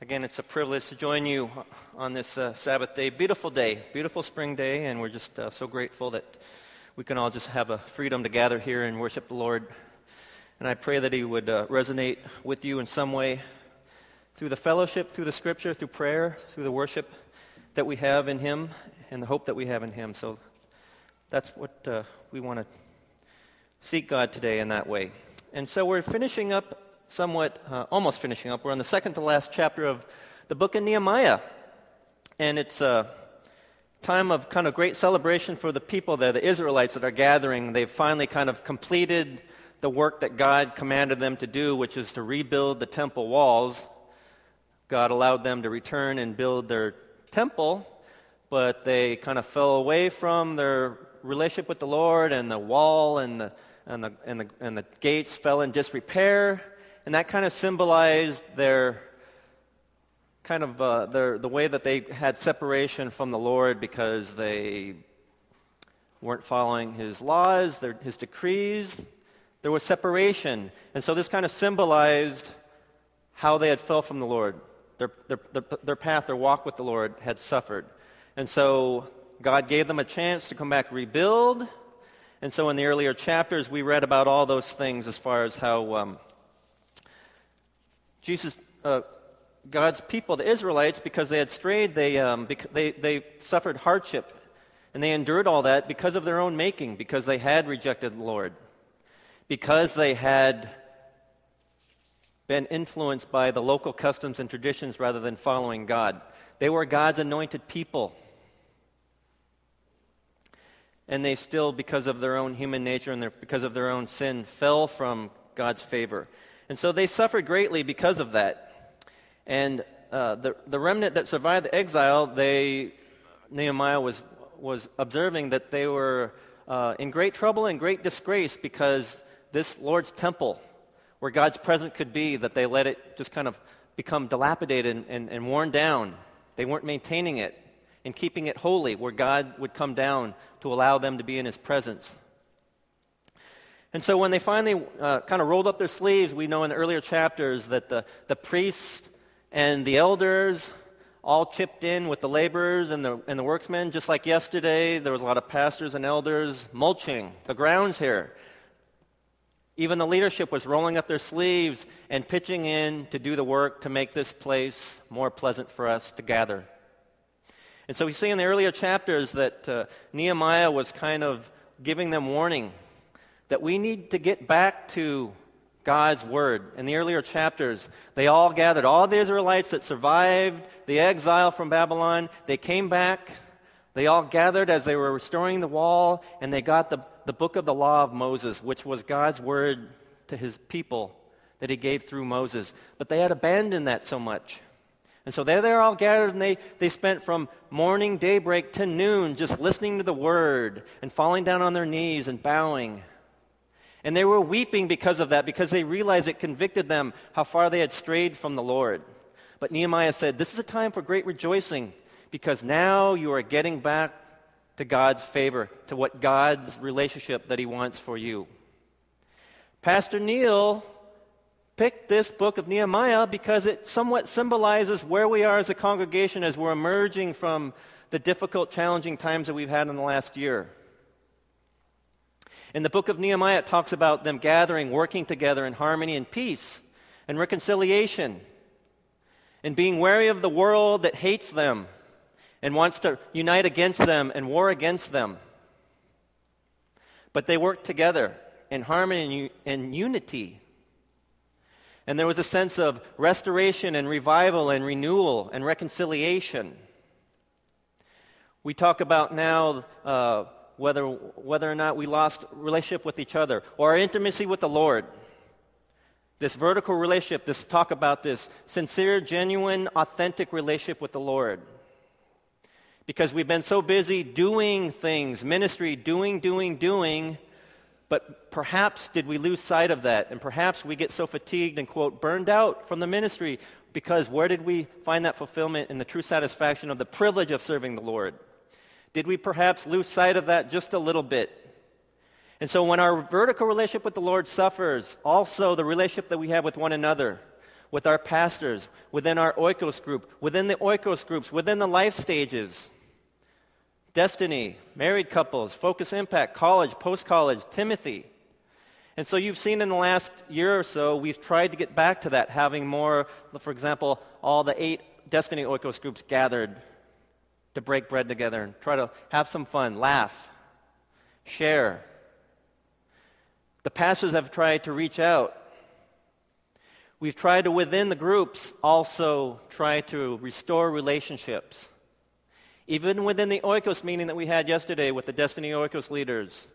Again, it's a privilege to join you on this uh, Sabbath day. Beautiful day, beautiful spring day, and we're just uh, so grateful that we can all just have a freedom to gather here and worship the Lord. And I pray that He would uh, resonate with you in some way through the fellowship, through the scripture, through prayer, through the worship that we have in Him, and the hope that we have in Him. So that's what uh, we want to seek God today in that way. And so we're finishing up somewhat, uh, almost finishing up. We're on the second to last chapter of the book of Nehemiah. And it's a time of kind of great celebration for the people there, the Israelites that are gathering. They've finally kind of completed the work that God commanded them to do, which is to rebuild the temple walls. God allowed them to return and build their temple, but they kind of fell away from their relationship with the Lord, and the wall and the, and the, and the, and the gates fell in disrepair and that kind of symbolized their kind of uh, their, the way that they had separation from the Lord because they weren't following His laws, their, His decrees. There was separation. And so this kind of symbolized how they had fell from the Lord. Their, their, their, their path, their walk with the Lord had suffered. And so God gave them a chance to come back rebuild. And so in the earlier chapters, we read about all those things as far as how um, Jesus, uh, God's people, the Israelites, because they had strayed, they, um, bec- they, they suffered hardship. And they endured all that because of their own making, because they had rejected the Lord, because they had been influenced by the local customs and traditions rather than following God. They were God's anointed people. And they still, because of their own human nature and their, because of their own sin, fell from God's favor. And so they suffered greatly because of that. And uh, the, the remnant that survived the exile, they, Nehemiah was, was observing that they were uh, in great trouble and great disgrace because this Lord's temple, where God's presence could be, that they let it just kind of become dilapidated and, and, and worn down. They weren't maintaining it and keeping it holy, where God would come down to allow them to be in His presence. And so when they finally uh, kind of rolled up their sleeves, we know in the earlier chapters that the, the priests and the elders all chipped in with the laborers and the, and the workmen. Just like yesterday, there was a lot of pastors and elders mulching the grounds here. Even the leadership was rolling up their sleeves and pitching in to do the work to make this place more pleasant for us to gather. And so we see in the earlier chapters that uh, Nehemiah was kind of giving them warning that we need to get back to God's word. In the earlier chapters, they all gathered, all the Israelites that survived the exile from Babylon, they came back. They all gathered as they were restoring the wall, and they got the, the book of the law of Moses, which was God's word to his people that he gave through Moses. But they had abandoned that so much. And so there they're all gathered, and they, they spent from morning, daybreak to noon just listening to the word and falling down on their knees and bowing. And they were weeping because of that, because they realized it convicted them how far they had strayed from the Lord. But Nehemiah said, This is a time for great rejoicing, because now you are getting back to God's favor, to what God's relationship that He wants for you. Pastor Neil picked this book of Nehemiah because it somewhat symbolizes where we are as a congregation as we're emerging from the difficult, challenging times that we've had in the last year. In the book of Nehemiah, it talks about them gathering, working together in harmony and peace and reconciliation, and being wary of the world that hates them and wants to unite against them and war against them. But they worked together in harmony and unity. And there was a sense of restoration and revival and renewal and reconciliation. We talk about now uh, whether, whether or not we lost relationship with each other or our intimacy with the Lord. This vertical relationship, this talk about this sincere, genuine, authentic relationship with the Lord. Because we've been so busy doing things, ministry, doing, doing, doing, but perhaps did we lose sight of that? And perhaps we get so fatigued and, quote, burned out from the ministry because where did we find that fulfillment and the true satisfaction of the privilege of serving the Lord? Did we perhaps lose sight of that just a little bit? And so when our vertical relationship with the Lord suffers, also the relationship that we have with one another, with our pastors, within our oikos group, within the oikos groups, within the life stages. Destiny, married couples, Focus Impact, college, post college, Timothy. And so you've seen in the last year or so, we've tried to get back to that, having more, for example, all the eight Destiny Oikos groups gathered to break bread together and try to have some fun, laugh, share. The pastors have tried to reach out. We've tried to, within the groups, also try to restore relationships. Even within the Oikos meeting that we had yesterday with the Destiny Oikos leaders,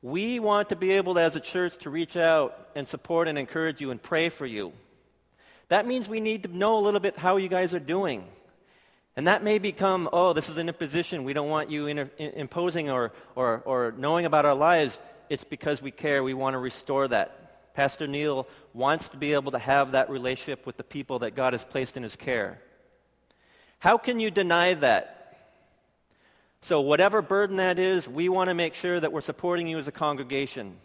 we want to be able, as a church, to reach out and support and encourage you and pray for you. That means we need to know a little bit how you guys are doing. And that may become, oh, this is an imposition. We don't want you in, in, imposing or, or, or knowing about our lives. It's because we care. We want to restore that. Pastor Neil wants to be able to have that relationship with the people that God has placed in his care. How can you deny that? So, whatever burden that is, we want to make sure that we're supporting you as a congregation.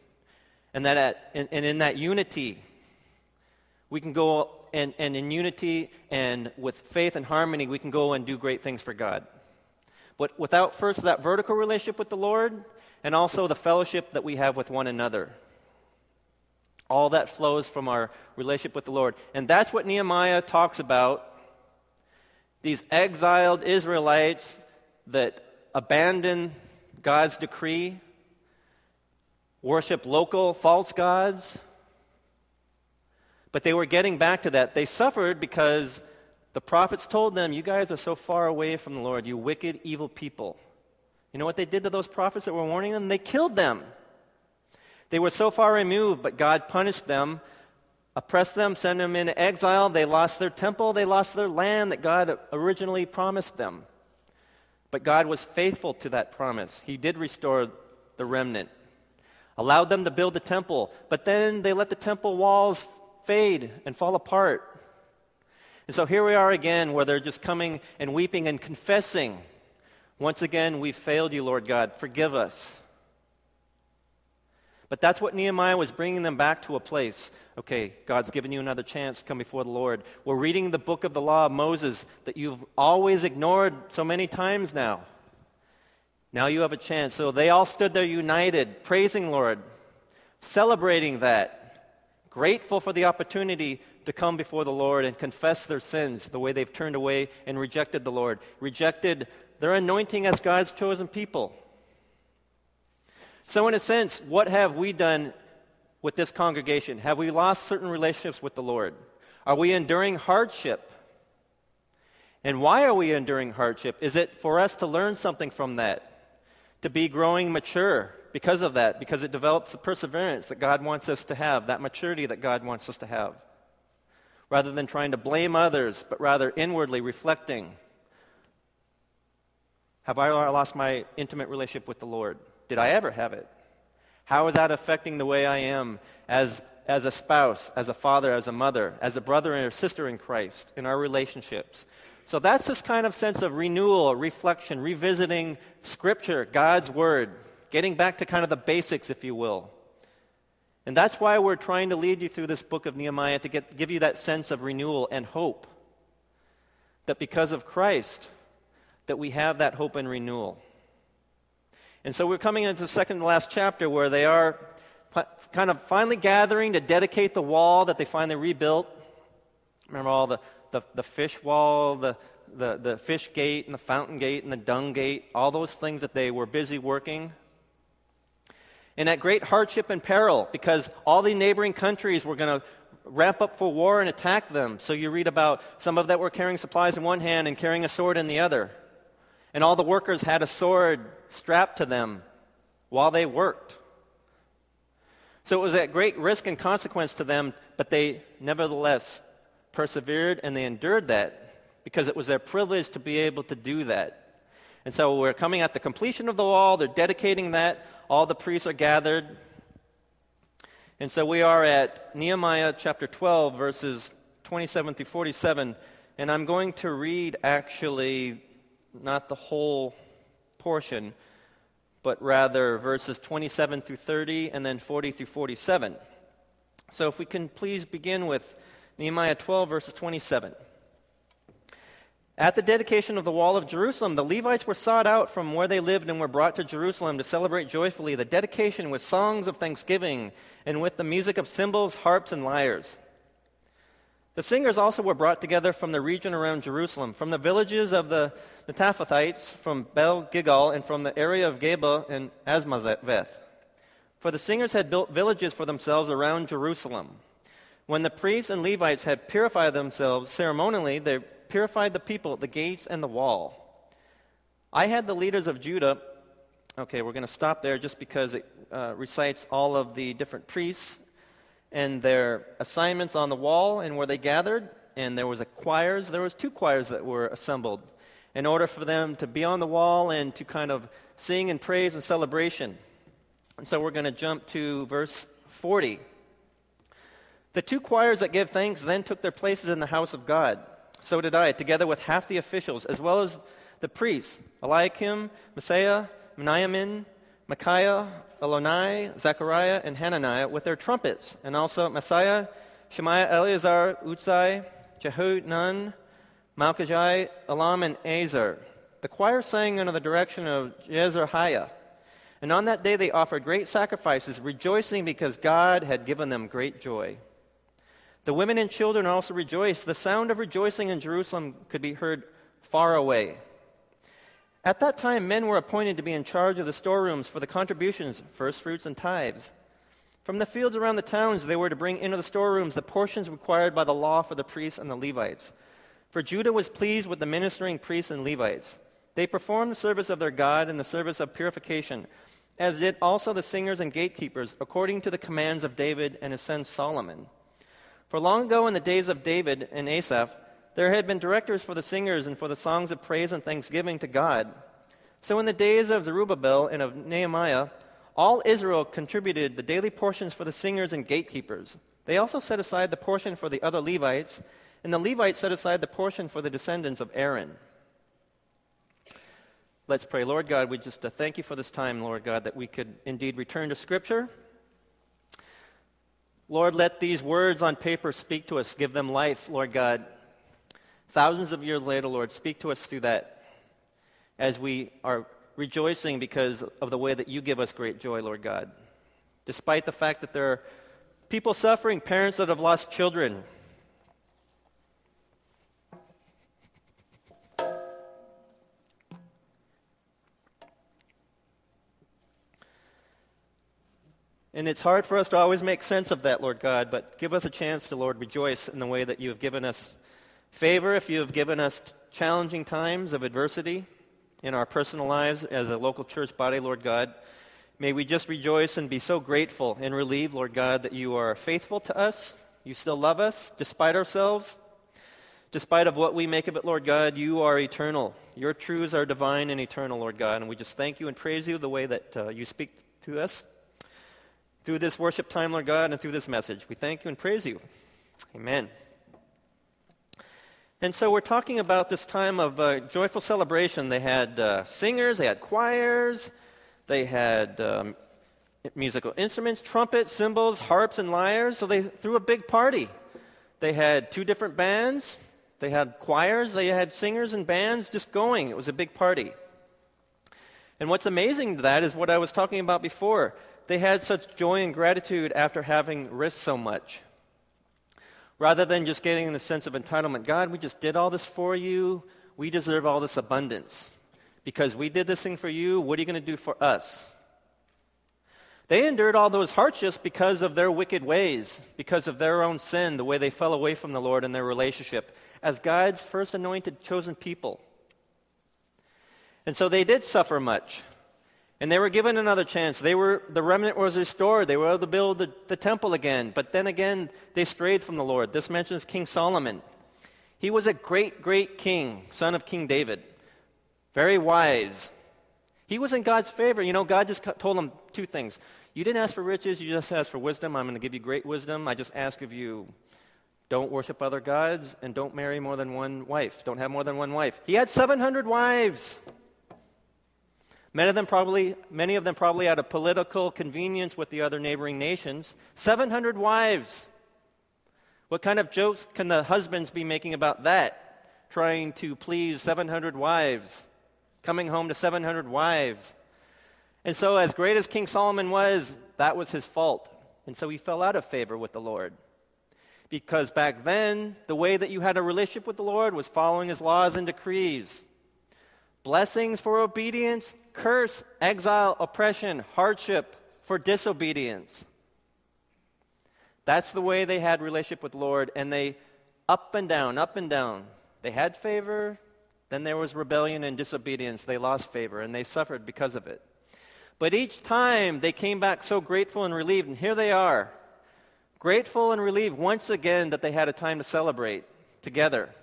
And that at, and, and in that unity, we can go and, and in unity and with faith and harmony, we can go and do great things for God. But without first that vertical relationship with the Lord and also the fellowship that we have with one another. All that flows from our relationship with the Lord. And that's what Nehemiah talks about. These exiled Israelites that abandon God's decree, worship local false gods. But they were getting back to that. They suffered because the prophets told them, You guys are so far away from the Lord, you wicked, evil people. You know what they did to those prophets that were warning them? They killed them. They were so far removed, but God punished them, oppressed them, sent them into exile. They lost their temple, they lost their land that God originally promised them. But God was faithful to that promise. He did restore the remnant, allowed them to build the temple, but then they let the temple walls fade and fall apart. And so here we are again, where they're just coming and weeping and confessing. Once again, we failed you, Lord God. Forgive us. But that's what Nehemiah was bringing them back to a place. Okay, God's given you another chance come before the Lord. We're reading the book of the law of Moses that you've always ignored so many times now. Now you have a chance. So they all stood there united, praising Lord, celebrating that, grateful for the opportunity to come before the Lord and confess their sins, the way they've turned away and rejected the Lord, rejected their anointing as God's chosen people. So, in a sense, what have we done with this congregation? Have we lost certain relationships with the Lord? Are we enduring hardship? And why are we enduring hardship? Is it for us to learn something from that? To be growing mature because of that, because it develops the perseverance that God wants us to have, that maturity that God wants us to have. Rather than trying to blame others, but rather inwardly reflecting Have I lost my intimate relationship with the Lord? Did I ever have it? How is that affecting the way I am as, as a spouse, as a father, as a mother, as a brother and a sister in Christ, in our relationships? So that's this kind of sense of renewal, reflection, revisiting Scripture, God's Word, getting back to kind of the basics, if you will. And that's why we're trying to lead you through this book of Nehemiah to get, give you that sense of renewal and hope. That because of Christ, that we have that hope and renewal. And so we're coming into the second to last chapter where they are kind of finally gathering to dedicate the wall that they finally rebuilt. Remember all the, the, the fish wall, the, the, the fish gate, and the fountain gate, and the dung gate, all those things that they were busy working. And at great hardship and peril, because all the neighboring countries were going to ramp up for war and attack them. So you read about some of that were carrying supplies in one hand and carrying a sword in the other. And all the workers had a sword strapped to them while they worked. So it was at great risk and consequence to them, but they nevertheless persevered and they endured that because it was their privilege to be able to do that. And so we're coming at the completion of the wall, they're dedicating that, all the priests are gathered. And so we are at Nehemiah chapter 12, verses 27 through 47. And I'm going to read actually not the whole portion, but rather verses 27 through 30 and then 40 through 47. So if we can please begin with Nehemiah 12, verses 27. At the dedication of the wall of Jerusalem, the Levites were sought out from where they lived and were brought to Jerusalem to celebrate joyfully the dedication with songs of thanksgiving and with the music of cymbals, harps, and lyres. The singers also were brought together from the region around Jerusalem, from the villages of the Netophathites, from Bel Gigal, and from the area of Geba and Azmaveth. For the singers had built villages for themselves around Jerusalem. When the priests and Levites had purified themselves ceremonially, they purified the people at the gates and the wall. I had the leaders of Judah. Okay, we're going to stop there just because it uh, recites all of the different priests and their assignments on the wall and where they gathered. And there was a choirs. There was two choirs that were assembled in order for them to be on the wall and to kind of sing and praise and celebration. And so we're going to jump to verse 40. The two choirs that give thanks then took their places in the house of God. So did I, together with half the officials, as well as the priests Eliakim, Maaseiah, Miniamin, Micaiah, Elonai, Zechariah, and Hananiah with their trumpets, and also Maaseiah, Shemaiah, Eleazar, Uzzi, Jehud, Malchijah, Elam, and Azar. The choir sang under the direction of Jezrahiah. And on that day they offered great sacrifices, rejoicing because God had given them great joy. The women and children also rejoiced. The sound of rejoicing in Jerusalem could be heard far away. At that time, men were appointed to be in charge of the storerooms for the contributions, first fruits, and tithes. From the fields around the towns, they were to bring into the storerooms the portions required by the law for the priests and the Levites. For Judah was pleased with the ministering priests and Levites. They performed the service of their God and the service of purification, as did also the singers and gatekeepers, according to the commands of David and his son Solomon. For long ago, in the days of David and Asaph, there had been directors for the singers and for the songs of praise and thanksgiving to God. So in the days of Zerubbabel and of Nehemiah, all Israel contributed the daily portions for the singers and gatekeepers. They also set aside the portion for the other Levites, and the Levites set aside the portion for the descendants of Aaron. Let's pray. Lord God, we just uh, thank you for this time, Lord God, that we could indeed return to Scripture. Lord, let these words on paper speak to us, give them life, Lord God. Thousands of years later, Lord, speak to us through that as we are rejoicing because of the way that you give us great joy, Lord God. Despite the fact that there are people suffering, parents that have lost children, And it's hard for us to always make sense of that, Lord God, but give us a chance to, Lord, rejoice in the way that you have given us favor, if you have given us challenging times of adversity in our personal lives as a local church body, Lord God. May we just rejoice and be so grateful and relieved, Lord God, that you are faithful to us. You still love us despite ourselves. Despite of what we make of it, Lord God, you are eternal. Your truths are divine and eternal, Lord God. And we just thank you and praise you the way that uh, you speak to us through this worship time, Lord God, and through this message. We thank you and praise you. Amen. And so we're talking about this time of uh, joyful celebration. They had uh, singers, they had choirs, they had um, musical instruments, trumpets, cymbals, harps, and lyres. So they threw a big party. They had two different bands, they had choirs, they had singers and bands just going. It was a big party. And what's amazing to that is what I was talking about before they had such joy and gratitude after having risked so much. Rather than just getting the sense of entitlement, God, we just did all this for you. We deserve all this abundance. Because we did this thing for you, what are you going to do for us? They endured all those hardships because of their wicked ways, because of their own sin, the way they fell away from the Lord in their relationship, as God's first anointed, chosen people. And so they did suffer much. And they were given another chance. They were, the remnant was restored. They were able to build the, the temple again. But then again, they strayed from the Lord. This mentions King Solomon. He was a great, great king, son of King David. Very wise. He was in God's favor. You know, God just told him two things. You didn't ask for riches, you just asked for wisdom. I'm going to give you great wisdom. I just ask of you don't worship other gods and don't marry more than one wife. Don't have more than one wife. He had 700 wives. Many of them probably, many of them probably out of political convenience with the other neighboring nations. 700 wives. What kind of jokes can the husbands be making about that? Trying to please 700 wives, coming home to 700 wives. And so, as great as King Solomon was, that was his fault. And so he fell out of favor with the Lord. Because back then, the way that you had a relationship with the Lord was following his laws and decrees. Blessings for obedience, curse, exile, oppression, hardship for disobedience. That's the way they had relationship with Lord, and they up and down, up and down. They had favor, then there was rebellion and disobedience. They lost favor, and they suffered because of it. But each time they came back so grateful and relieved, and here they are, grateful and relieved once again that they had a time to celebrate together.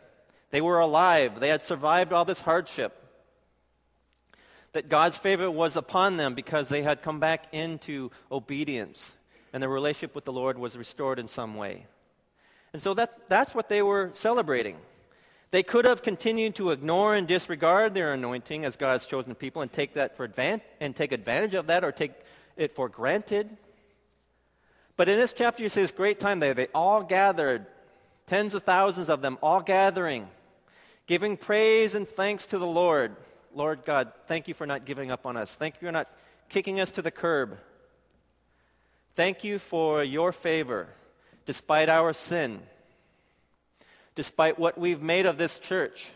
They were alive, they had survived all this hardship. That God's favor was upon them because they had come back into obedience and their relationship with the Lord was restored in some way. And so that, that's what they were celebrating. They could have continued to ignore and disregard their anointing as God's chosen people and take that for advan- and take advantage of that or take it for granted. But in this chapter, you see this great time they, they all gathered, tens of thousands of them all gathering, giving praise and thanks to the Lord. Lord God, thank you for not giving up on us. Thank you for not kicking us to the curb. Thank you for your favor despite our sin, despite what we've made of this church,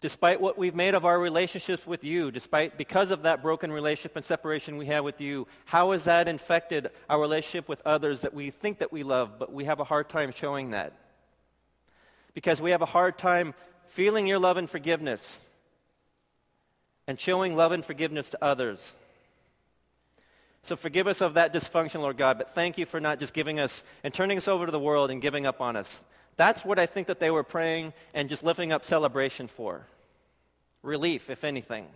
despite what we've made of our relationships with you, despite because of that broken relationship and separation we have with you, how has that infected our relationship with others that we think that we love, but we have a hard time showing that? Because we have a hard time feeling your love and forgiveness and showing love and forgiveness to others. So forgive us of that dysfunction, Lord God, but thank you for not just giving us and turning us over to the world and giving up on us. That's what I think that they were praying and just lifting up celebration for. Relief, if anything.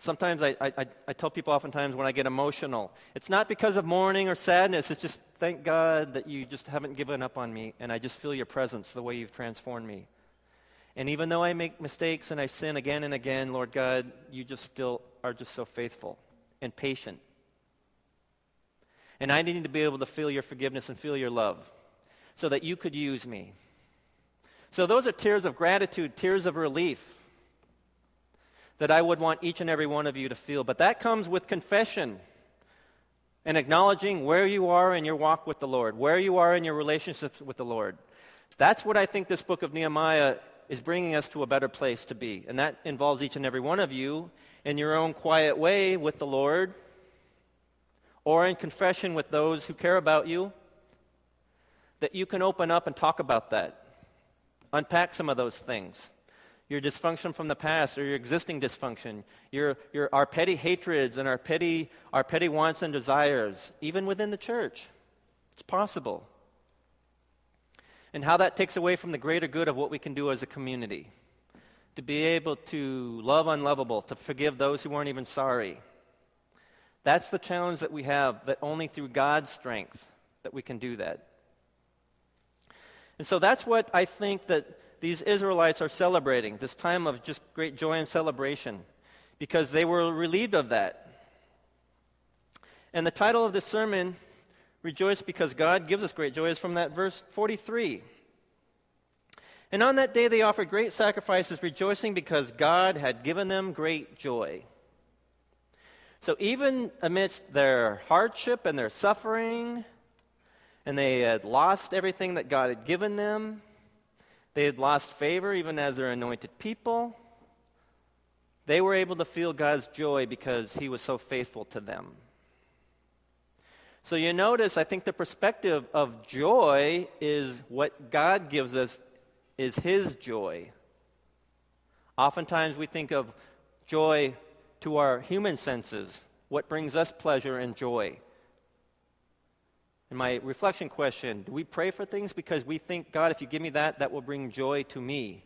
Sometimes I, I, I tell people oftentimes when I get emotional, it's not because of mourning or sadness, it's just thank God that you just haven't given up on me and I just feel your presence the way you've transformed me. And even though I make mistakes and I sin again and again, Lord God, you just still are just so faithful and patient. And I needed to be able to feel your forgiveness and feel your love so that you could use me. So, those are tears of gratitude, tears of relief that I would want each and every one of you to feel. But that comes with confession and acknowledging where you are in your walk with the Lord, where you are in your relationships with the Lord. That's what I think this book of Nehemiah is bringing us to a better place to be. And that involves each and every one of you in your own quiet way with the Lord or in confession with those who care about you, that you can open up and talk about that. Unpack some of those things. Your dysfunction from the past or your existing dysfunction, your, your, our petty hatreds and our petty, our petty wants and desires, even within the church. It's possible. And how that takes away from the greater good of what we can do as a community to be able to love unlovable, to forgive those who weren't even sorry. That's the challenge that we have, that only through God's strength that we can do that. And so that's what I think that these Israelites are celebrating, this time of just great joy and celebration, because they were relieved of that. And the title of this sermon, Rejoice because God gives us great joy, is from that verse 43. And on that day they offered great sacrifices, rejoicing because God had given them great joy. So even amidst their hardship and their suffering, and they had lost everything that God had given them, they had lost favor even as their anointed people, they were able to feel God's joy because He was so faithful to them. So you notice, I think the perspective of joy is what God gives us is His joy. Oftentimes we think of joy to our human senses, what brings us pleasure and joy. And my reflection question do we pray for things because we think, God, if you give me that, that will bring joy to me?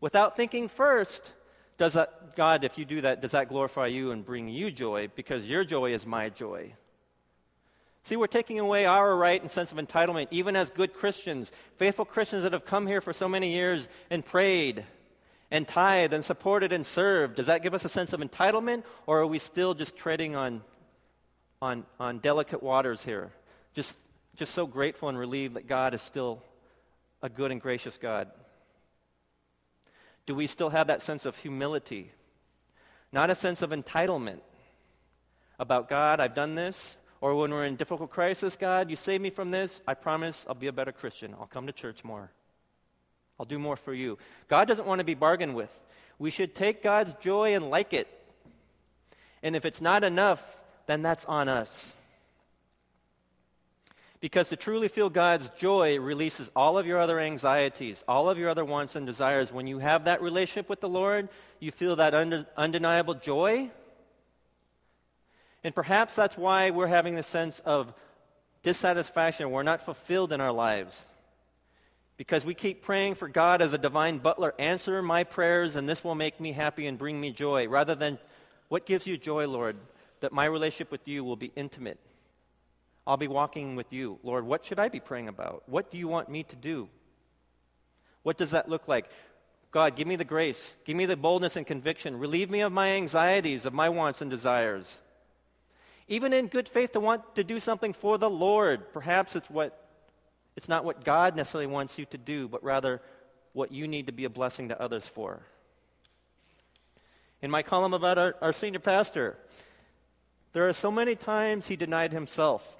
Without thinking first, does that, God, if you do that, does that glorify you and bring you joy? Because your joy is my joy. See, we're taking away our right and sense of entitlement, even as good Christians, faithful Christians that have come here for so many years and prayed and tithed and supported and served. Does that give us a sense of entitlement, or are we still just treading on on, on delicate waters here. Just, just so grateful and relieved that God is still a good and gracious God. Do we still have that sense of humility? Not a sense of entitlement about God, I've done this. Or when we're in difficult crisis, God, you save me from this. I promise I'll be a better Christian. I'll come to church more. I'll do more for you. God doesn't want to be bargained with. We should take God's joy and like it. And if it's not enough, then that's on us. Because to truly feel God's joy releases all of your other anxieties, all of your other wants and desires. When you have that relationship with the Lord, you feel that undeniable joy. And perhaps that's why we're having the sense of dissatisfaction. We're not fulfilled in our lives. Because we keep praying for God as a divine butler, answer my prayers, and this will make me happy and bring me joy, rather than what gives you joy, Lord? That my relationship with you will be intimate. I'll be walking with you. Lord, what should I be praying about? What do you want me to do? What does that look like? God, give me the grace. Give me the boldness and conviction. Relieve me of my anxieties, of my wants and desires. Even in good faith to want to do something for the Lord. Perhaps it's what it's not what God necessarily wants you to do, but rather what you need to be a blessing to others for. In my column about our, our senior pastor, there are so many times he denied himself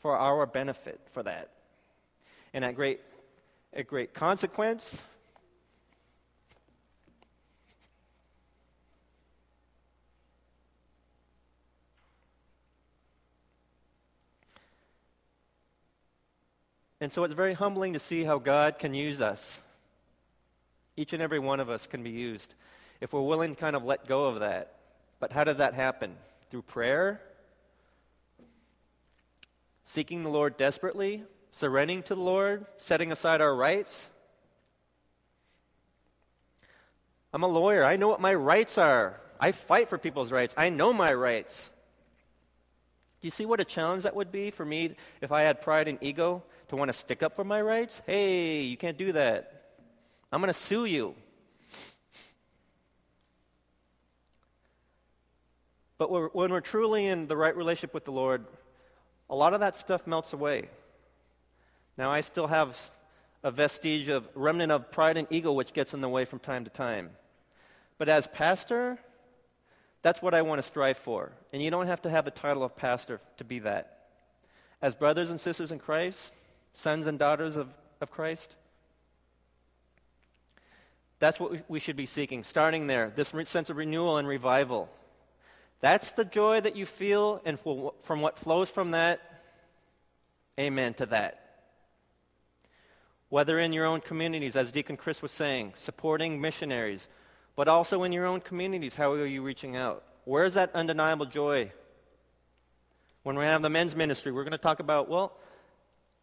for our benefit for that. And at great, at great consequence, And so it's very humbling to see how God can use us. Each and every one of us can be used if we're willing to kind of let go of that. But how does that happen? Through prayer? Seeking the Lord desperately? Surrendering to the Lord? Setting aside our rights? I'm a lawyer. I know what my rights are. I fight for people's rights. I know my rights. Do you see what a challenge that would be for me if I had pride and ego to want to stick up for my rights? Hey, you can't do that. I'm going to sue you. But when we're truly in the right relationship with the Lord, a lot of that stuff melts away. Now, I still have a vestige of remnant of pride and ego which gets in the way from time to time. But as pastor, that's what I want to strive for. And you don't have to have the title of pastor to be that. As brothers and sisters in Christ, sons and daughters of, of Christ, that's what we should be seeking, starting there, this sense of renewal and revival. That's the joy that you feel, and from what flows from that, amen to that. Whether in your own communities, as Deacon Chris was saying, supporting missionaries, but also in your own communities, how are you reaching out? Where's that undeniable joy? When we have the men's ministry, we're going to talk about, well,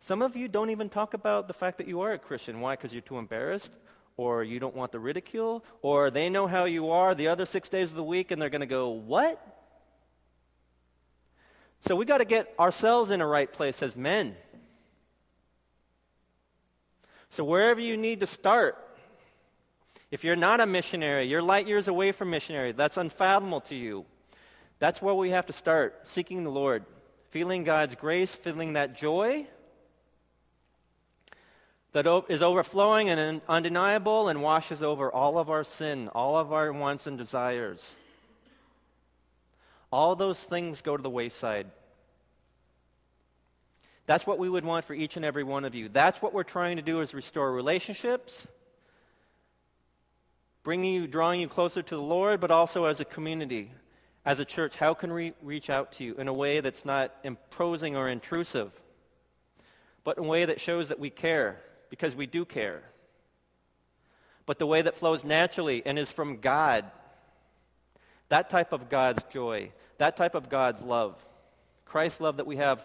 some of you don't even talk about the fact that you are a Christian. Why? Because you're too embarrassed? Or you don't want the ridicule, or they know how you are the other six days of the week and they're going to go, What? So we got to get ourselves in a right place as men. So wherever you need to start, if you're not a missionary, you're light years away from missionary, that's unfathomable to you. That's where we have to start, seeking the Lord, feeling God's grace, feeling that joy that is overflowing and undeniable and washes over all of our sin, all of our wants and desires. All those things go to the wayside. That's what we would want for each and every one of you. That's what we're trying to do is restore relationships, bringing you, drawing you closer to the Lord, but also as a community, as a church. How can we reach out to you in a way that's not imposing or intrusive, but in a way that shows that we care? Because we do care. But the way that flows naturally and is from God, that type of God's joy, that type of God's love, Christ's love that we have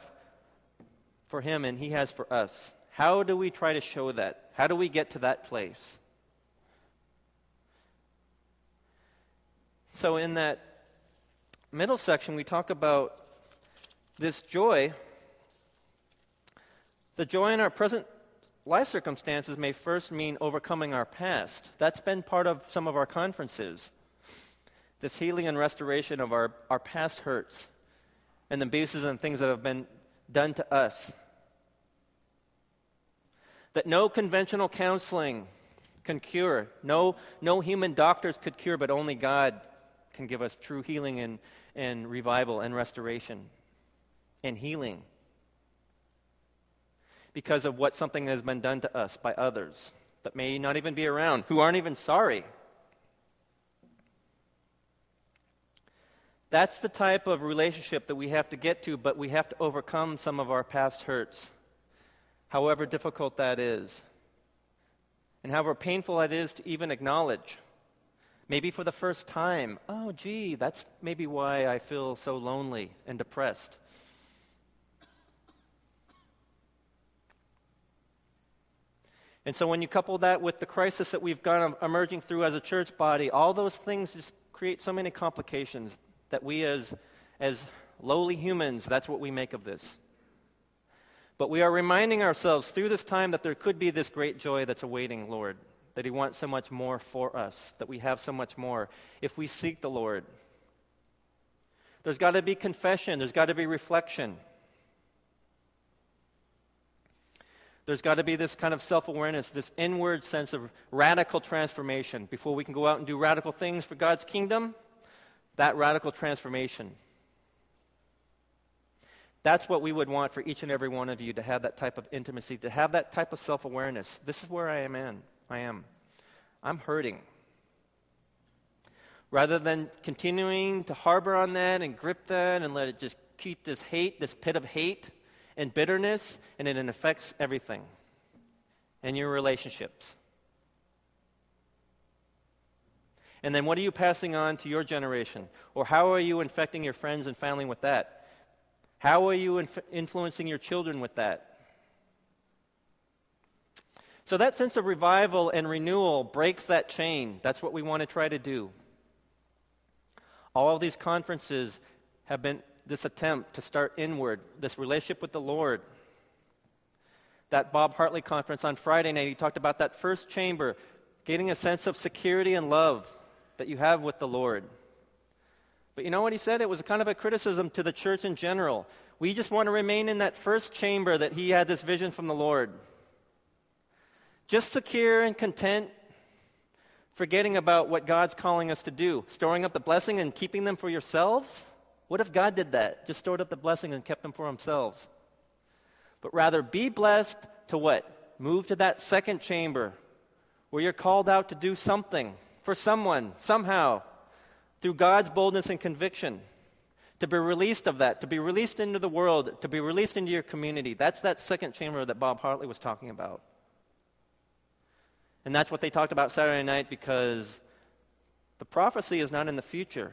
for Him and He has for us. How do we try to show that? How do we get to that place? So, in that middle section, we talk about this joy. The joy in our present life circumstances may first mean overcoming our past. That's been part of some of our conferences. This healing and restoration of our, our past hurts. and abuses and things that have been done to us. That no conventional counseling can cure, no, no human doctors could cure, but only God can give us true healing and, and revival and restoration and healing because of what something has been done to us by others that may not even be around, who aren't even sorry. That's the type of relationship that we have to get to, but we have to overcome some of our past hurts, however difficult that is, and however painful it is to even acknowledge. Maybe for the first time, oh, gee, that's maybe why I feel so lonely and depressed. And so, when you couple that with the crisis that we've gone emerging through as a church body, all those things just create so many complications that we, as, as lowly humans, that's what we make of this. But we are reminding ourselves through this time that there could be this great joy that's awaiting, Lord, that He wants so much more for us, that we have so much more if we seek the Lord. There's got to be confession, there's got to be reflection. There's got to be this kind of self awareness, this inward sense of radical transformation before we can go out and do radical things for God's kingdom. That radical transformation. That's what we would want for each and every one of you to have that type of intimacy, to have that type of self awareness. This is where I am in. I am. I'm hurting. Rather than continuing to harbor on that and grip that and let it just keep this hate, this pit of hate, and bitterness, and it affects everything and your relationships. And then what are you passing on to your generation? Or how are you infecting your friends and family with that? How are you inf- influencing your children with that? So, that sense of revival and renewal breaks that chain. That's what we want to try to do. All of these conferences have been this attempt to start inward, this relationship with the Lord. That Bob Hartley conference on Friday night, he talked about that first chamber, getting a sense of security and love that you have with the Lord. But you know what he said? It was kind of a criticism to the church in general. We just want to remain in that first chamber that he had this vision from the Lord. Just secure and content, forgetting about what God's calling us to do, storing up the blessing and keeping them for yourselves. What if God did that? Just stored up the blessing and kept them for themselves. But rather be blessed to what? Move to that second chamber where you're called out to do something for someone, somehow, through God's boldness and conviction. To be released of that, to be released into the world, to be released into your community. That's that second chamber that Bob Hartley was talking about. And that's what they talked about Saturday night because the prophecy is not in the future.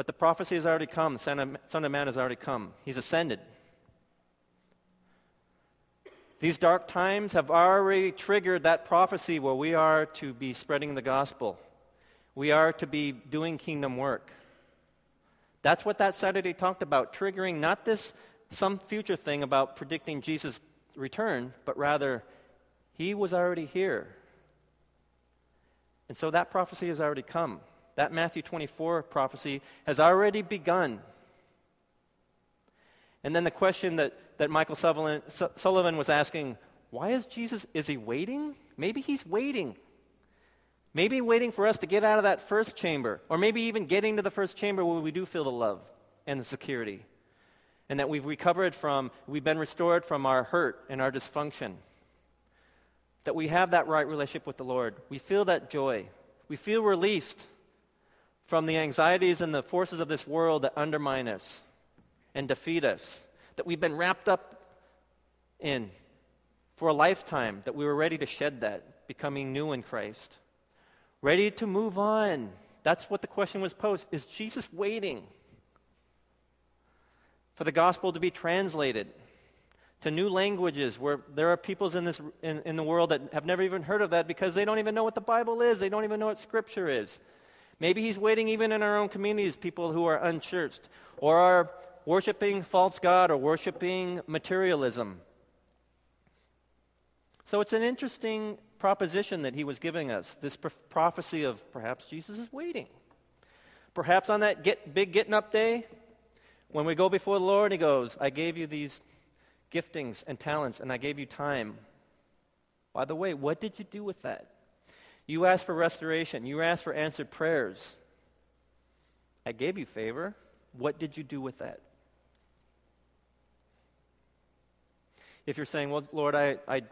But the prophecy has already come. The Son of, Man has already come. He's ascended. These dark times have already triggered that prophecy where we are to be spreading the gospel. We are to be doing kingdom work. That's what that Saturday talked about, triggering not this some future thing about predicting Jesus' return, but rather, he was already here. And so that prophecy has already come. That Matthew 24 prophecy has already begun. And then the question that, that Michael Sullivan, Sullivan was asking why is Jesus, is he waiting? Maybe he's waiting. Maybe waiting for us to get out of that first chamber, or maybe even getting to the first chamber where we do feel the love and the security, and that we've recovered from, we've been restored from our hurt and our dysfunction. That we have that right relationship with the Lord. We feel that joy. We feel released from the anxieties and the forces of this world that undermine us and defeat us, that we've been wrapped up in for a lifetime, that we were ready to shed that, becoming new in Christ. Ready to move on. That's what the question was posed. Is Jesus waiting for the gospel to be translated to new languages where there are peoples in, this, in, in the world that have never even heard of that because they don't even know what the Bible is, they don't even know what Scripture is? Maybe he's waiting even in our own communities, people who are unchurched or are worshiping false God or worshiping materialism. So it's an interesting proposition that he was giving us this prophecy of perhaps Jesus is waiting. Perhaps on that get, big getting up day, When we go before the Lord, He goes, I gave you these giftings and talents, and I gave you time. By the way, what did you do with that? You asked for restoration, you asked for answered prayers. I gave you favor. What did you do with that? If you're saying, Well, Lord, I, I,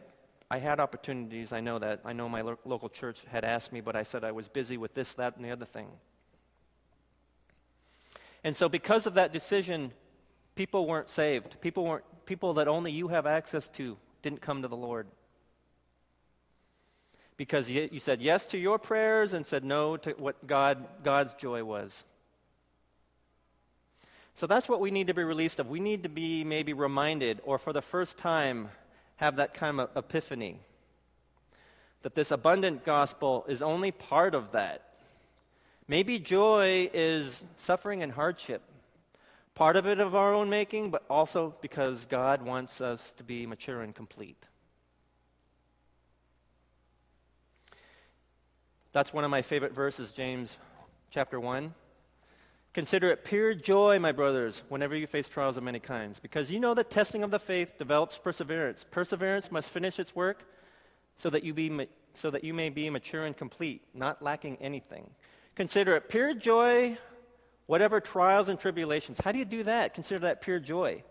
I had opportunities, I know that. I know my lo- local church had asked me, but I said I was busy with this, that, and the other thing. And so, because of that decision, people weren't saved. People, weren't, people that only you have access to didn't come to the Lord. Because you, said yes to your prayers and said no to what God, God's joy was. So that's what we need to be released of. We need to be maybe reminded, or for the first time, have that kind of epiphany. That this abundant gospel is only part of that. Maybe joy is suffering and hardship, part of it of our own making, but also because God wants us to be mature and complete. That's one of my favorite verses, James chapter 1. Consider it pure joy, my brothers, whenever you face trials of many kinds, because you know that testing of the faith develops perseverance. Perseverance must finish its work so that you, be, so that you may be mature and complete, not lacking anything. Consider it pure joy, whatever trials and tribulations. How do you do that? Consider that pure joy.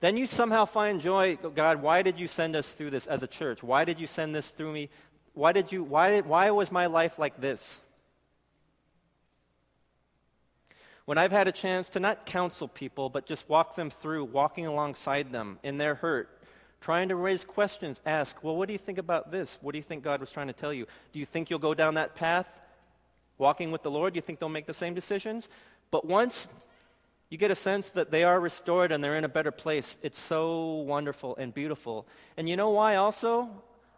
Then you somehow find joy. God, why did you send us through this as a church? Why did you send this through me? Why did you why why was my life like this? When I've had a chance to not counsel people, but just walk them through, walking alongside them in their hurt, trying to raise questions, ask, well, what do you think about this? What do you think God was trying to tell you? Do you think you'll go down that path, walking with the Lord? Do you think they'll make the same decisions? But once you get a sense that they are restored and they're in a better place, it's so wonderful and beautiful. And you know why also?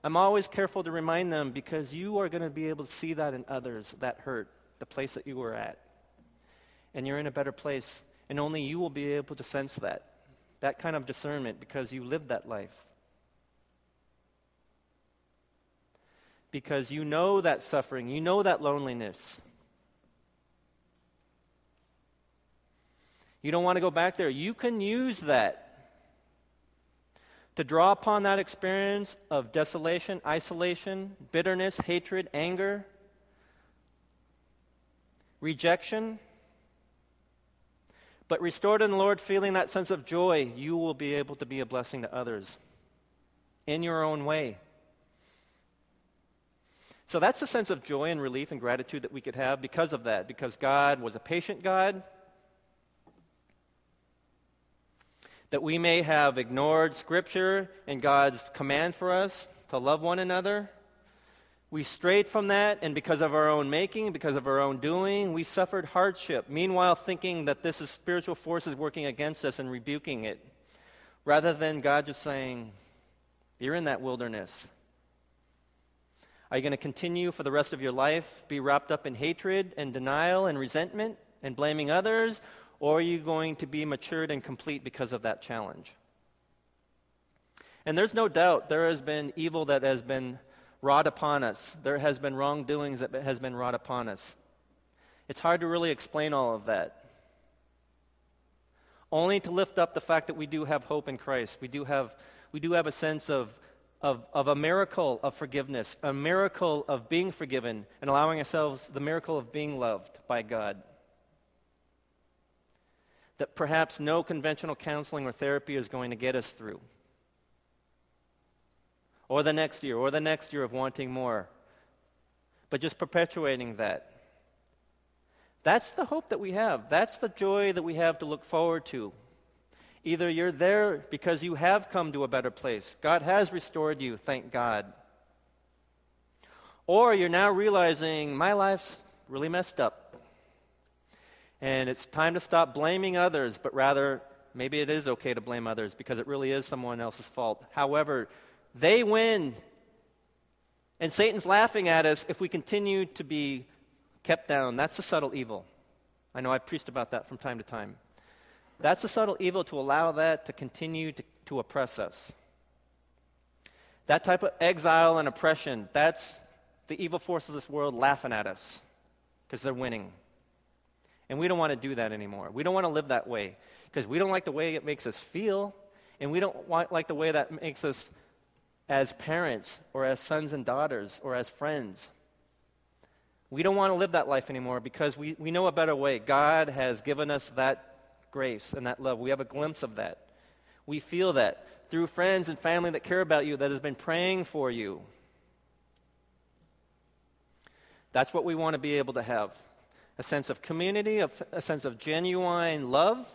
I'm always careful to remind them because you are going to be able to see that in others, that hurt, the place that you were at. And you're in a better place, and only you will be able to sense that that kind of discernment because you lived that life. Because you know that suffering, you know that loneliness. You don't want to go back there. You can use that to draw upon that experience of desolation, isolation, bitterness, hatred, anger, rejection but restored in the Lord, feeling that sense of joy, you will be able to be a blessing to others in your own way. So that's a sense of joy and relief and gratitude that we could have because of that, because God was a patient God. That we may have ignored Scripture and God's command for us to love one another we strayed from that, and because of our own making, because of our own doing, we suffered hardship. Meanwhile, thinking that this is spiritual forces working against us and rebuking it, rather than God just saying, You're in that wilderness. Are you going to continue for the rest of your life, be wrapped up in hatred and denial and resentment and blaming others? Or are you going to be matured and complete because of that challenge? And there's no doubt there has been evil that has been wrought upon us. There has been wrongdoings that has been wrought upon us. It's hard to really explain all of that. Only to lift up the fact that we do have hope in Christ. We do have, we do have a sense of, of, of a miracle of forgiveness, a miracle of being forgiven, and allowing ourselves the miracle of being loved by God. That perhaps no conventional counseling or therapy is going to get us through or the next year, or the next year of wanting more. But just perpetuating that. That's the hope that we have. That's the joy that we have to look forward to. Either you're there because you have come to a better place, God has restored you, thank God. Or you're now realizing my life's really messed up. And it's time to stop blaming others, but rather, maybe it is okay to blame others because it really is someone else's fault. However, they win. And Satan's laughing at us if we continue to be kept down. That's the subtle evil. I know I've preached about that from time to time. That's the subtle evil to allow that to continue to, to oppress us. That type of exile and oppression, that's the evil forces of this world laughing at us because they're winning. And we don't want to do that anymore. We don't want to live that way because we don't like the way it makes us feel, and we don't want, like the way that makes us as parents or as sons and daughters or as friends. We don't want to live that life anymore because we, we know a better way. God has given us that grace and that love. We have a glimpse of that. We feel that through friends and family that care about you, that has been praying for you. That's what we want to be able to have a sense of community, a sense of genuine love.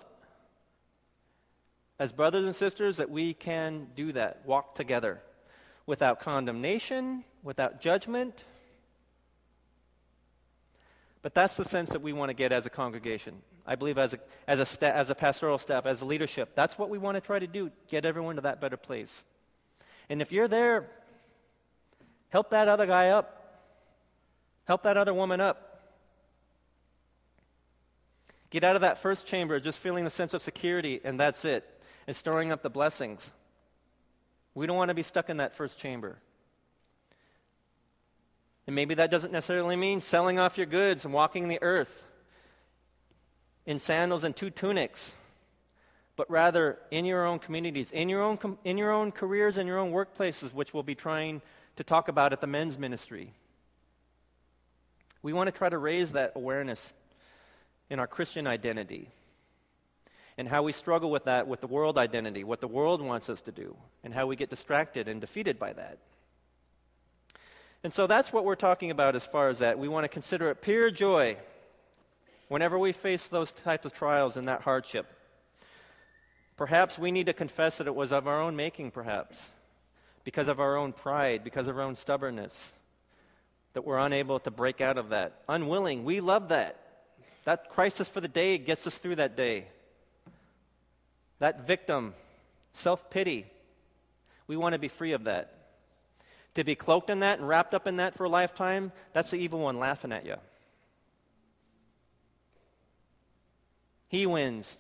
As brothers and sisters, that we can do that, walk together without condemnation, without judgment. But that's the sense that we want to get as a congregation. I believe as a, as, a sta- as a pastoral staff, as a leadership, that's what we want to try to do get everyone to that better place. And if you're there, help that other guy up, help that other woman up. Get out of that first chamber just feeling the sense of security, and that's it, and storing up the blessings. We don't want to be stuck in that first chamber. And maybe that doesn't necessarily mean selling off your goods and walking the earth in sandals and two tunics, but rather in your own communities, in your own, com- in your own careers, in your own workplaces, which we'll be trying to talk about at the men's ministry. We want to try to raise that awareness in our Christian identity and how we struggle with that with the world identity, what the world wants us to do, and how we get distracted and defeated by that. And so that's what we're talking about as far as that. We want to consider it pure joy whenever we face those types of trials and that hardship. Perhaps we need to confess that it was of our own making, perhaps, because of our own pride, because of our own stubbornness, that we're unable to break out of that. Unwilling. We love that. That crisis for the day gets us through that day that victim, self pity. We want to be free of that. To be cloaked in that and wrapped up in that for a lifetime, that's the evil one laughing at you. He wins.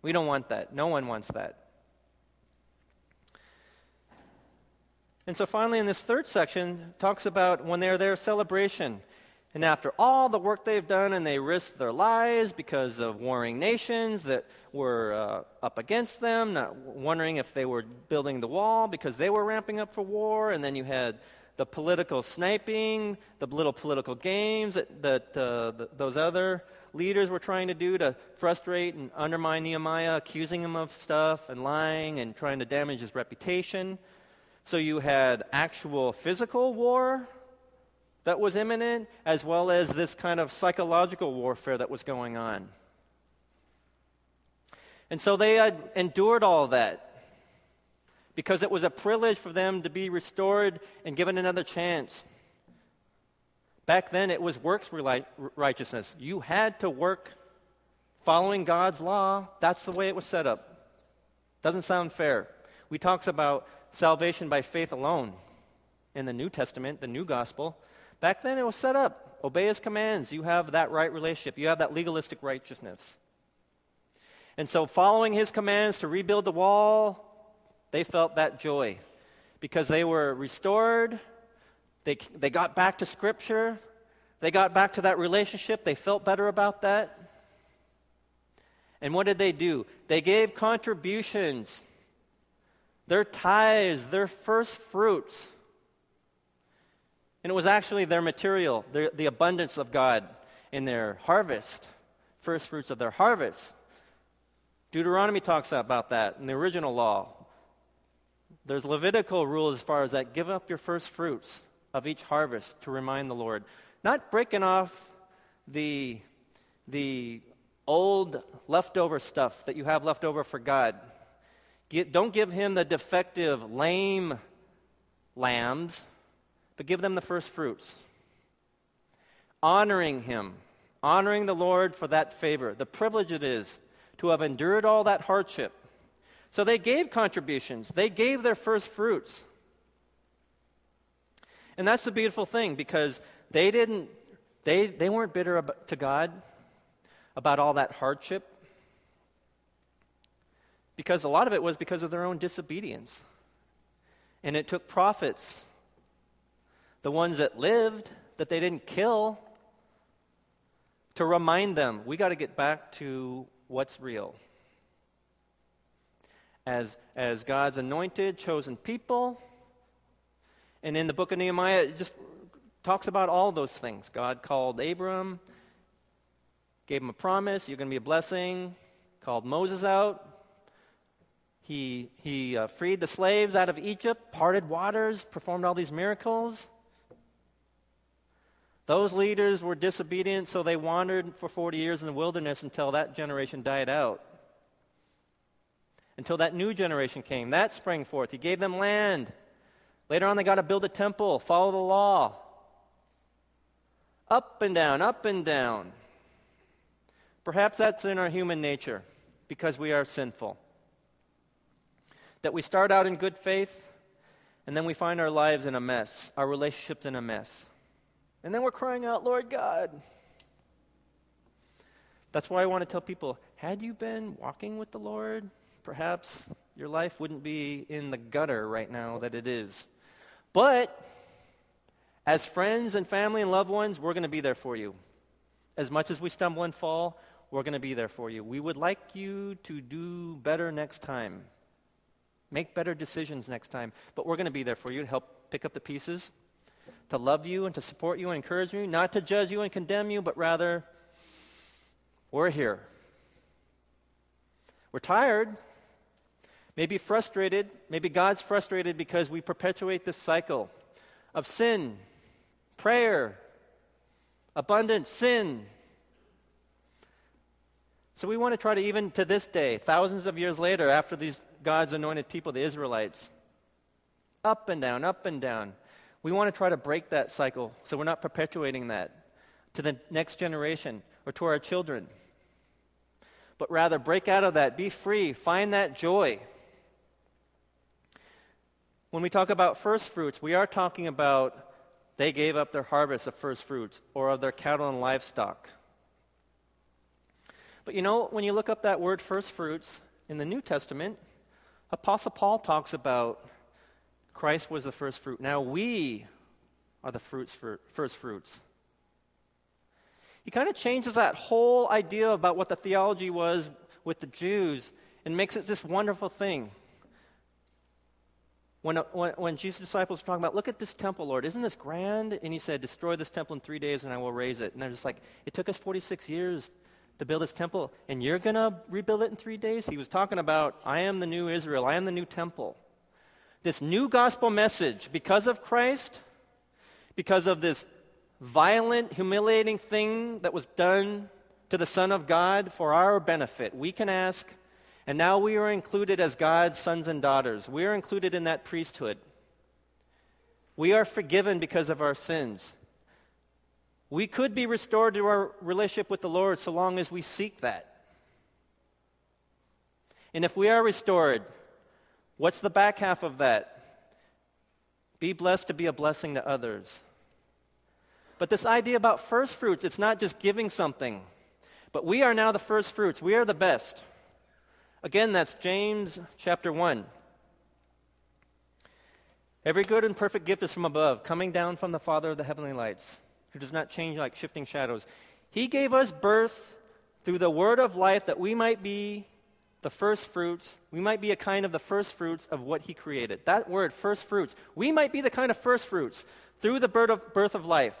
We don't want that. No one wants that. And so finally in this third section talks about when they're there celebration. And after all the work they've done and they risked their lives because of warring nations that were uh, up against them, not wondering if they were building the wall because they were ramping up for war, and then you had the political sniping, the little political games that, that uh, the, those other leaders were trying to do to frustrate and undermine Nehemiah, accusing him of stuff and lying and trying to damage his reputation. So you had actual physical war that was imminent, as well as this kind of psychological warfare that was going on. And so they had endured all that because it was a privilege for them to be restored and given another chance. Back then, it was works righteousness. You had to work following God's law. That's the way it was set up. Doesn't sound fair. We talks about salvation by faith alone in the New Testament, the New Gospel. Back then, it was set up. Obey his commands. You have that right relationship, you have that legalistic righteousness. And so, following his commands to rebuild the wall, they felt that joy because they were restored. They, they got back to Scripture. They got back to that relationship. They felt better about that. And what did they do? They gave contributions, their tithes, their first fruits and it was actually their material, their, the abundance of God in their harvest, first fruits of their harvest. Deuteronomy talks about that in the original law. There's Levitical rule as far as that give up your first fruits of each harvest to remind the Lord. Not breaking off the, the old leftover stuff that you have left over for God. Get, don't give him the defective, lame lambs but give them the first fruits. Honoring Him, honoring the Lord for that favor, the privilege it is to have endured all that hardship. So they gave contributions, they gave their first fruits. And that's the beautiful thing because they didn't they, they weren't bitter to God about all that hardship because a lot of it was because of their own disobedience. And it took prophets the ones that lived, that they didn't kill, to remind them we got to get back to what's real. As, as God's anointed, chosen people. And in the book of Nehemiah, it just talks about all those things. God called Abram, gave him a promise, you're going to be a blessing, called Moses out. He, he uh, freed the slaves out of Egypt, parted waters, performed all these miracles. Those leaders were disobedient, so they wandered for 40 years in the wilderness until that generation died out. Until that new generation came. That sprang forth. He gave them land. Later on, they got to build a temple, follow the law. Up and down, up and down. Perhaps that's in our human nature because we are sinful. That we start out in good faith and then we find our lives in a mess, our relationships in a mess. And then we're crying out, Lord God. That's why I want to tell people had you been walking with the Lord, perhaps your life wouldn't be in the gutter right now that it is. But as friends and family and loved ones, we're going to be there for you. As much as we stumble and fall, we're going to be there for you. We would like you to do better next time. Make better decisions next time. But we're going to be there for you to help pick up the pieces to love you and to support you and encourage you, not to judge you and condemn you, but rather, we're here. We're tired, maybe frustrated. Maybe God's frustrated because we perpetuate this cycle of sin, prayer, abundant sin. So we want to try to, even to this day, thousands of years later, after these God's anointed people, the Israelites, up and down, up and down. We want to try to break that cycle so we're not perpetuating that to the next generation or to our children. But rather, break out of that, be free, find that joy. When we talk about first fruits, we are talking about they gave up their harvest of first fruits or of their cattle and livestock. But you know, when you look up that word first fruits in the New Testament, Apostle Paul talks about Christ was the first fruit. Now we are the fruits for, first fruits. He kind of changes that whole idea about what the theology was with the Jews and makes it this wonderful thing. When, when, when Jesus' disciples were talking about, look at this temple, Lord, isn't this grand? And he said, destroy this temple in three days and I will raise it. And they're just like, it took us 46 years to build this temple and you're going to rebuild it in three days? He was talking about, I am the new Israel, I am the new temple this new gospel message because of Christ, because of this violent, humiliating thing that was done to the Son of God for our benefit. We can ask, and now we are included as God's sons and daughters. We are included in that priesthood. We are forgiven because of our sins. We could be restored to our relationship with the Lord so long as we seek that. And if we are restored, What's the back half of that? Be blessed to be a blessing to others. But this idea about first fruits, it's not just giving something, but we are now the first fruits. We are the best. Again, that's James chapter 1. Every good and perfect gift is from above, coming down from the Father of the heavenly lights, who does not change like shifting shadows. He gave us birth through the word of life that we might be the first fruits. We might be a kind of the first fruits of what he created. That word, first fruits. We might be the kind of first fruits through the birth of, birth of life,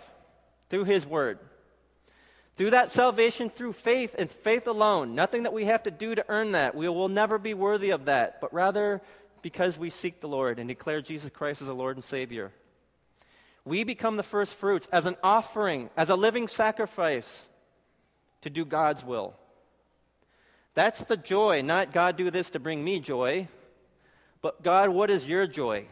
through his word. Through that salvation, through faith and faith alone. Nothing that we have to do to earn that. We will never be worthy of that, but rather because we seek the Lord and declare Jesus Christ as a Lord and Savior. We become the first fruits as an offering, as a living sacrifice to do God's will. That's the joy, not God do this to bring me joy, but God, what is your joy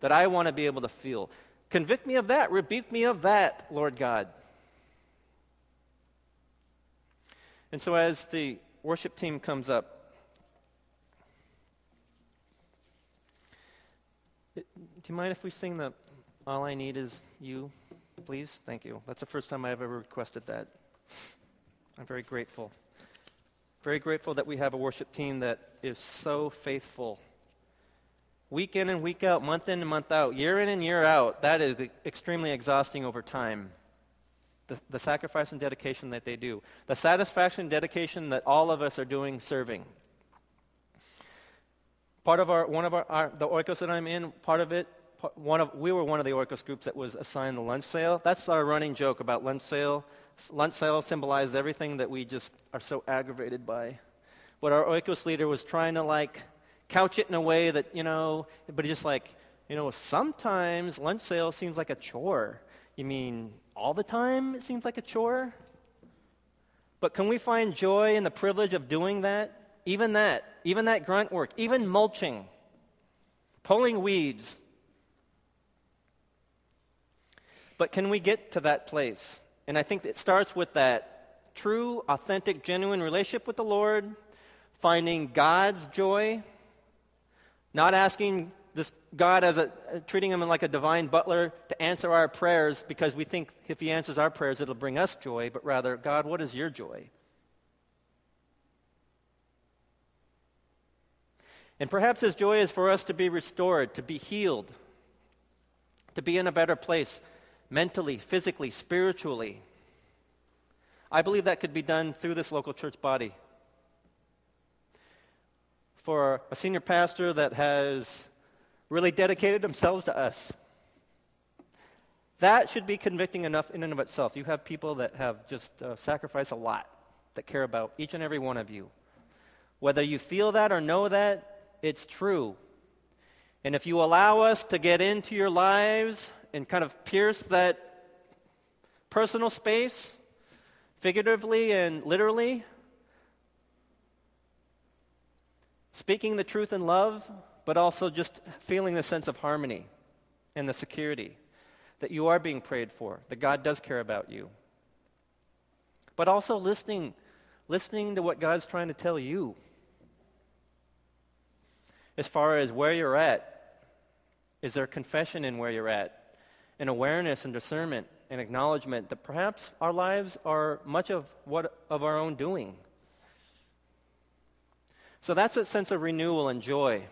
that I want to be able to feel? Convict me of that, rebuke me of that, Lord God. And so, as the worship team comes up, do you mind if we sing the All I Need Is You, please? Thank you. That's the first time I've ever requested that. I'm very grateful. Very grateful that we have a worship team that is so faithful. Week in and week out, month in and month out, year in and year out, that is extremely exhausting over time. the, the sacrifice and dedication that they do, the satisfaction and dedication that all of us are doing serving. Part of our, one of our, our the oikos that I'm in, part of it, one of, we were one of the oikos groups that was assigned the lunch sale. That's our running joke about lunch sale. Lunch sale symbolizes everything that we just are so aggravated by. But our oikos leader was trying to like couch it in a way that, you know, but just like, you know, sometimes lunch sale seems like a chore. You mean all the time it seems like a chore? But can we find joy in the privilege of doing that? Even that, even that grunt work, even mulching, pulling weeds. But can we get to that place? And I think it starts with that true, authentic, genuine relationship with the Lord, finding God's joy, not asking this God as a treating him like a divine butler to answer our prayers because we think if he answers our prayers it'll bring us joy, but rather, God, what is your joy? And perhaps his joy is for us to be restored, to be healed, to be in a better place mentally, physically, spiritually. I believe that could be done through this local church body. For a senior pastor that has really dedicated themselves to us. That should be convicting enough in and of itself. You have people that have just uh, sacrificed a lot, that care about each and every one of you. Whether you feel that or know that, it's true. And if you allow us to get into your lives and kind of pierce that personal space, figuratively and literally, speaking the truth in love, but also just feeling the sense of harmony and the security that you are being prayed for, that God does care about you. But also listening, listening to what God's trying to tell you. As far as where you're at, is there confession in where you're at? An awareness and discernment and acknowledgement that perhaps our lives are much of what of our own doing. So that's a sense of renewal and joy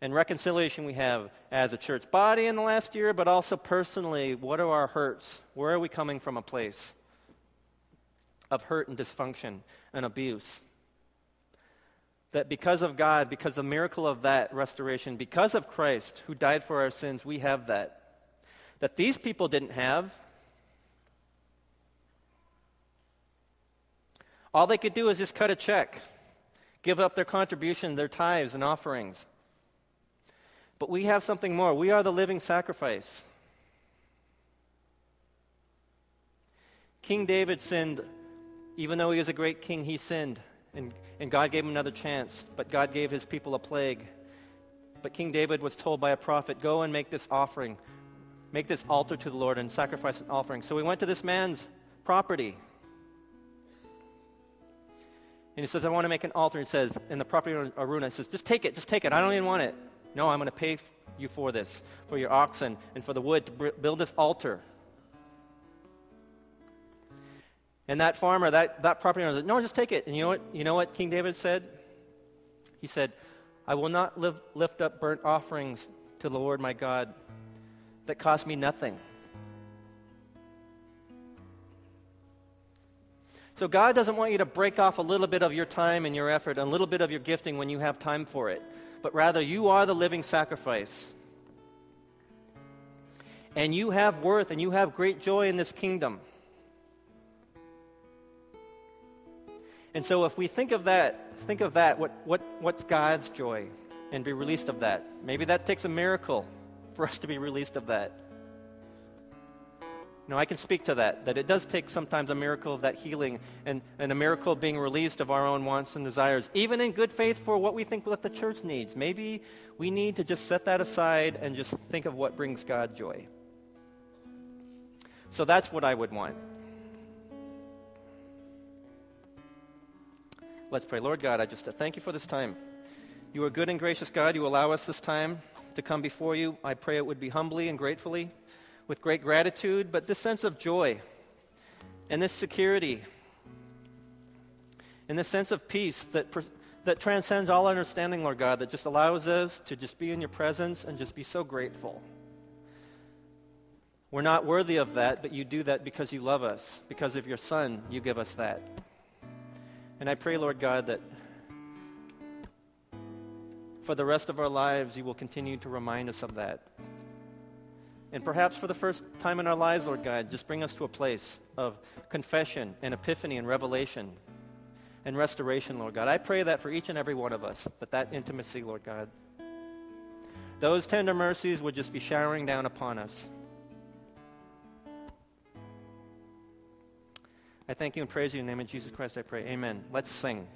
and reconciliation we have as a church body in the last year, but also personally, what are our hurts? Where are we coming from a place of hurt and dysfunction and abuse? That because of God, because of the miracle of that restoration, because of Christ who died for our sins, we have that. That these people didn't have. All they could do is just cut a check, give up their contribution, their tithes and offerings. But we have something more. We are the living sacrifice. King David sinned. Even though he was a great king, he sinned. And, and God gave him another chance. But God gave his people a plague. But King David was told by a prophet, Go and make this offering. Make this altar to the Lord and sacrifice an offering. So we went to this man's property. And he says, I want to make an altar. And he says, in the property of Araunah, he says, just take it, just take it. I don't even want it. No, I'm going to pay you for this, for your oxen and for the wood to build this altar. And that farmer, that, that property owner said, No, just take it. And you know what, you know what King David said? He said, I will not live, lift up burnt offerings to the Lord my God that cost me nothing. So God doesn't want you to break off a little bit of your time and your effort, and a little bit of your gifting when you have time for it but rather you are the living sacrifice. And you have worth and you have great joy in this kingdom. And so if we think of that, think of that, what, what, what's God's joy? And be released of that. Maybe that takes a miracle for us to be released of that. No, I can speak to that, that it does take sometimes a miracle of that healing and, and a miracle of being released of our own wants and desires, even in good faith for what we think that the church needs. Maybe we need to just set that aside and just think of what brings God joy. So that's what I would want. Let's pray. Lord God, I just thank you for this time. You are good and gracious God. You allow us this time to come before you. I pray it would be humbly and gratefully with great gratitude, but this sense of joy and this security and this sense of peace that, that transcends all understanding, Lord God, that just allows us to just be in your presence and just be so grateful. We're not worthy of that, but you do that because you love us. Because of your Son, you give us that. And I pray, Lord God, that for the rest of our lives, you will continue to remind us of that. And perhaps for the first time in our lives, Lord God, just bring us to a place of confession and epiphany and revelation and restoration, Lord God. I pray that for each and every one of us, that that intimacy, Lord God, those tender mercies would just be showering down upon us. I thank you and praise you in the name of Jesus Christ, I pray. Amen. Let's sing.